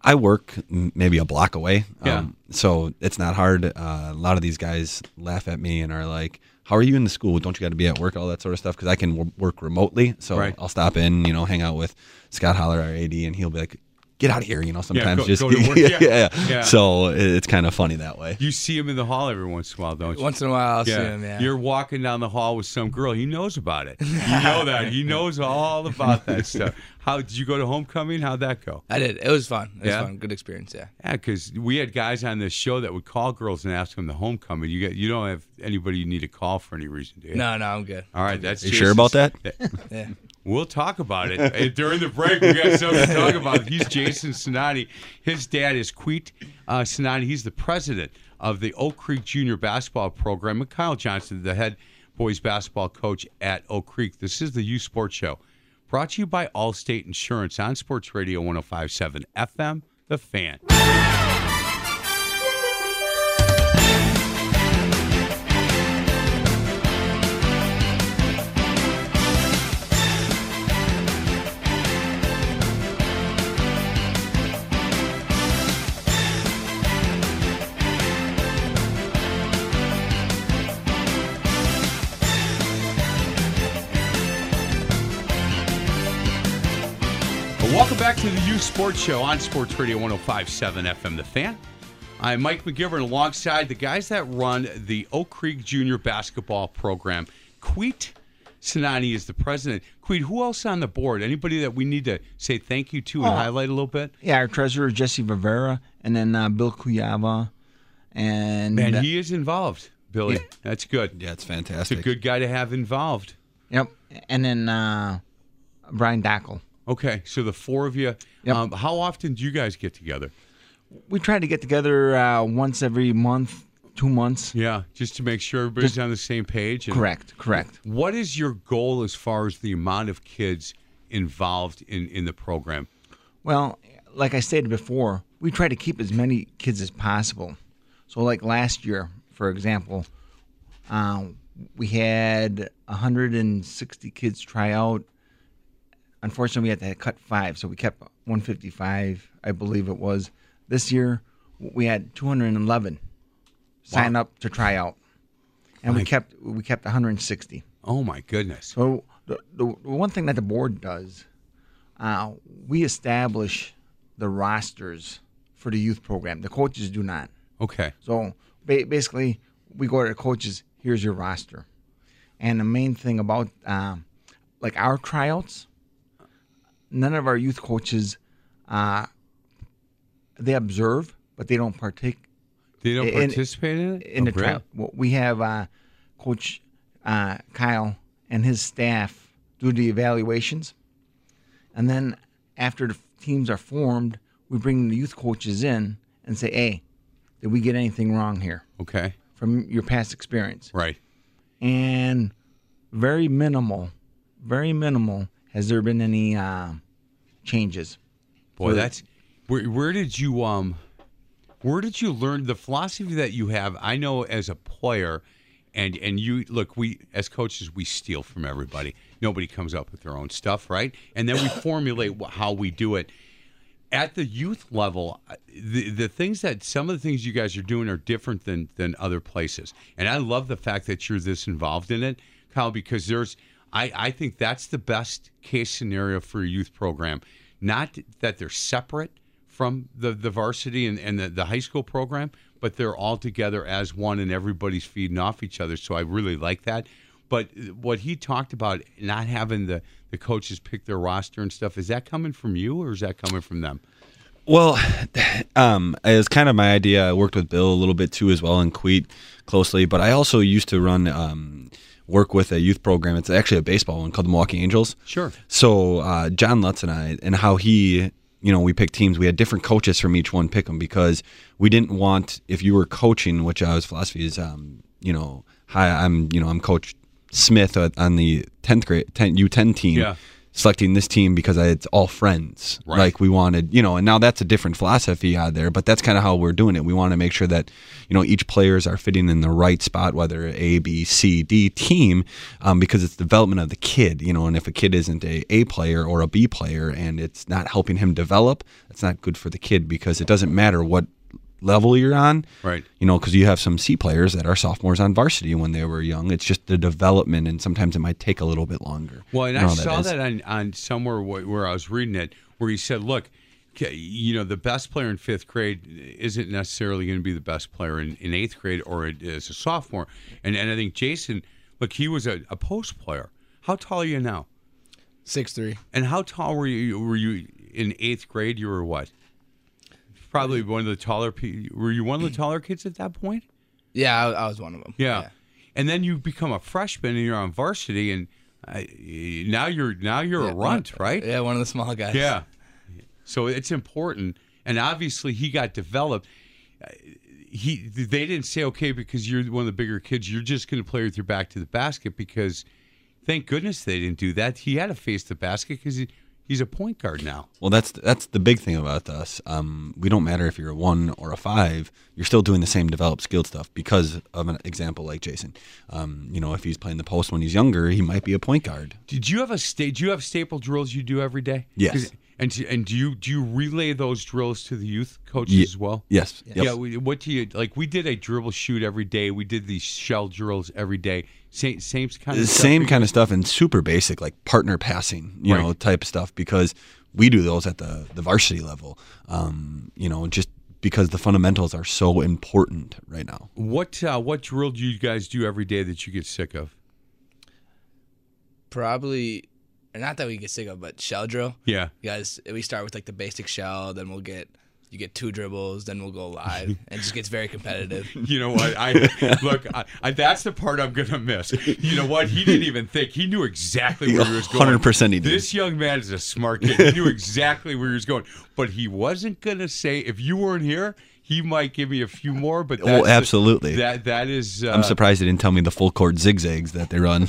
I work maybe a block away. Yeah. Um, so it's not hard. Uh, a lot of these guys laugh at me and are like, "How are you in the school? Don't you got to be at work? All that sort of stuff." Because I can w- work remotely, so Right. I'll stop in, you know, hang out with Scott Holler, our AD, and he'll be like, "Get out of here!" You know, sometimes go- just go to work. (laughs) yeah, Yeah. Yeah. So it's kind of funny that way. You see him in the hall every once in a while, don't you? Once in a while, I'll see him. Yeah. You're walking down the hall with some girl. He knows about it. (laughs) You know that. He knows all about that (laughs) stuff. How did you go to homecoming? How'd that go? I did. It was fun. It was Yeah? fun. Good experience. Yeah. Yeah, because we had guys on this show that would call girls and ask them the homecoming. You get, you don't have anybody you need to call for any reason, do you? No, no, I'm good. All right, that's. Are you sure about Jason's- that? Yeah. We'll talk about it during the break. We got something to talk about. He's Jason Sinani. His dad is Queet uh, Sinani. He's the president of the Oak Creek Junior Basketball Program. And Kyle Johnson, the head boys basketball coach at Oak Creek. This is the Youth Sports Show, brought to you by Allstate Insurance on Sports Radio 105.7 FM. The Fan. Welcome back to the Youth Sports Show on Sports Radio 105.7 FM The Fan. I'm Mike McGivern alongside the guys that run the Oak Creek Junior Basketball Program. Queet Sinani is the president. Queet, who else on the board? Anybody that we need to say thank you to and Oh. highlight a little bit? Yeah, our treasurer Jesse Rivera, and then uh, Bill Kuyava, and Man, he is involved, Billy. Yeah. That's good. Yeah, it's fantastic. It's a good guy to have involved. yep, and then uh, Brian Dackel. Okay, so the four of you. Yep. Um, how often do you guys get together? We try to get together uh, once every month, two months. Yeah, just to make sure everybody's on the same page. and- Correct, correct. What is your goal as far as the amount of kids involved in, in the program? Well, like I stated before, we try to keep as many kids as possible. So, like last year, for example, uh, we had 160 kids try out. Unfortunately, we had to cut five, so we kept 155, I believe it was. This year, we had 211 sign up to try out, and we kept we kept 160. Oh my goodness! So the, the, the one thing that the board does, uh, we establish the rosters for the youth program. The coaches do not. Okay, So ba- basically, we go to the coaches. Here's your roster, and the main thing about um, like our tryouts, none of our youth coaches, uh, they observe, but they don't partake they don't in- participate in it in Oh, the tryout. We have uh, Coach uh, Kyle and his staff do the evaluations, and then after the teams are formed, we bring the youth coaches in and say, "Hey, did we get anything wrong here Okay. from your past experience?" Right. And very minimal, very minimal. Has there been any uh, changes? Boy, that's where. Where did you um, where did you learn the philosophy that you have? I know as a player, and and you look, we as coaches we steal from everybody. Nobody comes up with their own stuff, right? And then we (coughs) formulate how we do it. At the youth level, uh, the the things that some of the things you guys are doing are different than than other places, and I love the fact that you're this involved in it, Kyle, because there's I I think that's the best case scenario for a youth program. Not that they're separate from the, the varsity and, and the, the high school program, but they're all together as one and everybody's feeding off each other. So I really like that. But what he talked about, not having the, the coaches pick their roster and stuff, is that coming from you or is that coming from them? Well, (sighs) um, it was kind of my idea. I worked with Bill a little bit too, as well, and Queet closely. But I also used to run um, work with a youth program. It's actually a baseball one called the Milwaukee Angels. Sure. So uh, John Lutz and I, and how he, you know, we picked teams. We had different coaches from each one pick them because we didn't want if you were coaching, which I was philosophy is, um, you know, hi, I'm, you know, I'm Coach Smith uh, on the tenth grade 10, U10 team. Yeah. Selecting this team because it's all friends. Right. Like we wanted, you know, and now that's a different philosophy out there, but that's kind of how we're doing it. We want to make sure that, you know, each players are fitting in the right spot, whether A, B, C, D team, um, because it's development of the kid, you know, and if a kid isn't a A player or a B player and it's not helping him develop, it's not good for the kid because it doesn't matter what level you're on. Right. You know, because you have some C players that are sophomores on varsity when they were young. It's just the development, and sometimes it might take a little bit longer. Well, and You I know saw is. that, on, on somewhere where I was reading it, where he said, "Look, you know, the best player in fifth grade isn't necessarily going to be the best player in, in eighth grade or as a sophomore." And and I think Jason, look, he was a, a post player. How tall are you now? Six three. And how tall were you? Were you in eighth grade? You were what? Probably one of the taller. pe- Were you one of the (clears throat) taller kids at that point? Yeah, I, I was one of them. Yeah. And then you become a freshman and you're on varsity, and uh, now you're now you're a runt, right? Yeah, one of the small guys. Yeah. So it's important, and obviously he got developed. Uh, He they didn't say okay because you're one of the bigger kids. You're just going to play with your back to the basket because, thank goodness they didn't do that. He had to face the basket because he, he's a point guard now. Well, that's that's the big thing about us. Um, we don't matter if you're a one or a five. You're still doing the same developed skilled stuff because of an example like Jason. Um, you know, if he's playing the post when he's younger, he might be a point guard. Did you have a sta- Do you have staple drills you do every day? Yes. 'Cause- And do- and do you do you relay those drills to the youth coaches Ye- as well? Yes. Yep. Yeah. we, what do you like? We did a dribble shoot every day. We did these shell drills every day. Same same kind of stuff same for you? kind of stuff and super basic like partner passing you know type of stuff because we do those at the the varsity level um, you know just because the fundamentals are so important right now What uh, what drill do you guys do every day that you get sick of? Probably, or not that we get sick of, but shell drill. Yeah. You guys, we start with like the basic shell, then we'll get you get two dribbles, then we'll go live, and (laughs) it just gets very competitive. You know what? I (laughs) look. I, I, that's the part I'm gonna miss. You know what? He didn't even think. He knew exactly where he was going. 100% he did. This young man is a smart kid. He knew (laughs) exactly where he was going, but he wasn't gonna say if you weren't here. He might give me a few more, but Oh, that's the- absolutely. that that is. Uh, i'm surprised they didn't tell me the full court zigzags that they run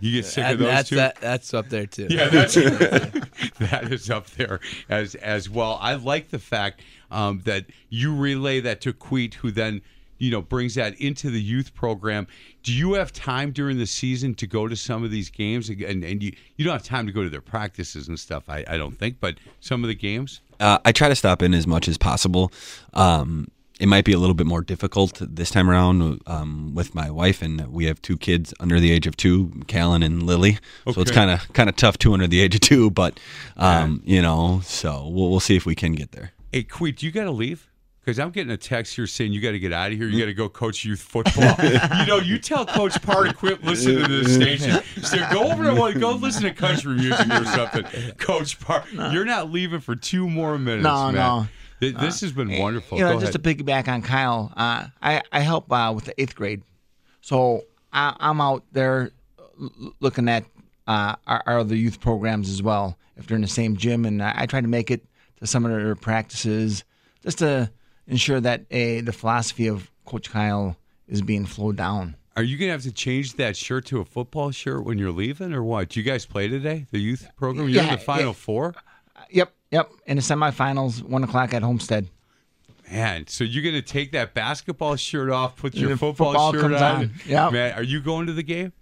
You get sick That- of those that's too. that, that's up there too. Yeah, that's (laughs) (laughs) that is up there as as well. I like the fact um, that you relay that to Queet, who then you know brings that into the youth program. Do you have time during the season to go to some of these games? And and you you don't have time to go to their practices and stuff. I, I don't think, but some of the games. Uh, I try to stop in as much as possible. Um, it might be a little bit more difficult this time around um, with my wife, and we have two kids under the age of two, Callan and Lily. So it's kind of kind of tough, two under the age of two. But um, you know, so we'll we'll see if we can get there. Hey, Queet, you got to leave. Because I'm getting a text here saying you got to get out of here. You got to go coach youth football. (laughs) you know, you tell Coach Parr to quit listening to this station. So go over to one, go listen to country music or something. Coach Parr, you're not leaving for two more minutes, No, man. no. Th- This has been wonderful. You know, go just ahead. to piggyback on Kyle, uh, I I help uh, with the eighth grade, so I, I'm out there looking at uh, our, our other youth programs as well. If they're in the same gym, and I, I try to make it to some of their practices, just to ensure that a the philosophy of Coach Kyle is being flowed down. Are you gonna have to change that shirt to a football shirt when you're leaving, or what? Do you guys play today? The youth program? You're in Yeah, the final yeah. four. Yep, yep. In the semifinals, one o'clock at Homestead. Man, so you're gonna take that basketball shirt off, put your football, football shirt on. on. Yep. Man, are you going to the game?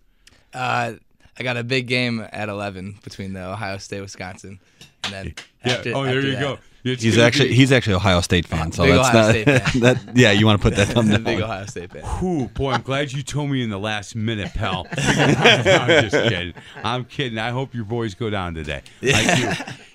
Uh, I got a big game at 11 between the Ohio State, Wisconsin, and then after, yeah. Oh, there you that, go. It's He's actually be- he's actually Ohio State fan, so Big that's Ohio not State fan. (laughs) that. Yeah, you want to put that I'm a thumbnail. big. Ohio State fan. Whew, boy, I'm glad you told me in the last minute, pal. (laughs) (laughs) I'm just kidding. I'm kidding. I hope your boys go down today. Like you.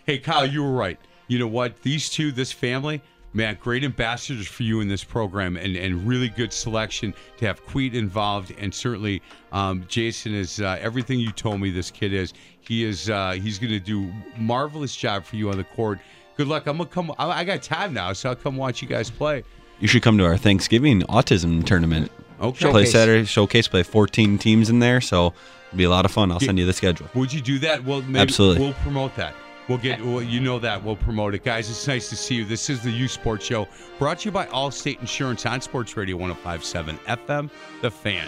Hey, Kyle, you were right. You know what? These two, this family, man, great ambassadors for you in this program and, and really good selection to have Queet involved. And certainly, um, Jason is uh, everything you told me this kid is. He is, uh, he's going to do marvelous job for you on the court. Good luck. I'm going to come. I I got time now, so I'll come watch you guys play. You should come to our Thanksgiving autism tournament. Okay. Play Saturday showcase. Play 14 teams in there, so it'll be a lot of fun. I'll send you the schedule. Would you do that? Well, maybe Absolutely. We'll promote that. We'll get. Well, you know that. We'll promote it, guys. It's nice to see you. This is the Youth Sports Show, brought to you by Allstate Insurance on Sports Radio 105.7 FM. The Fan.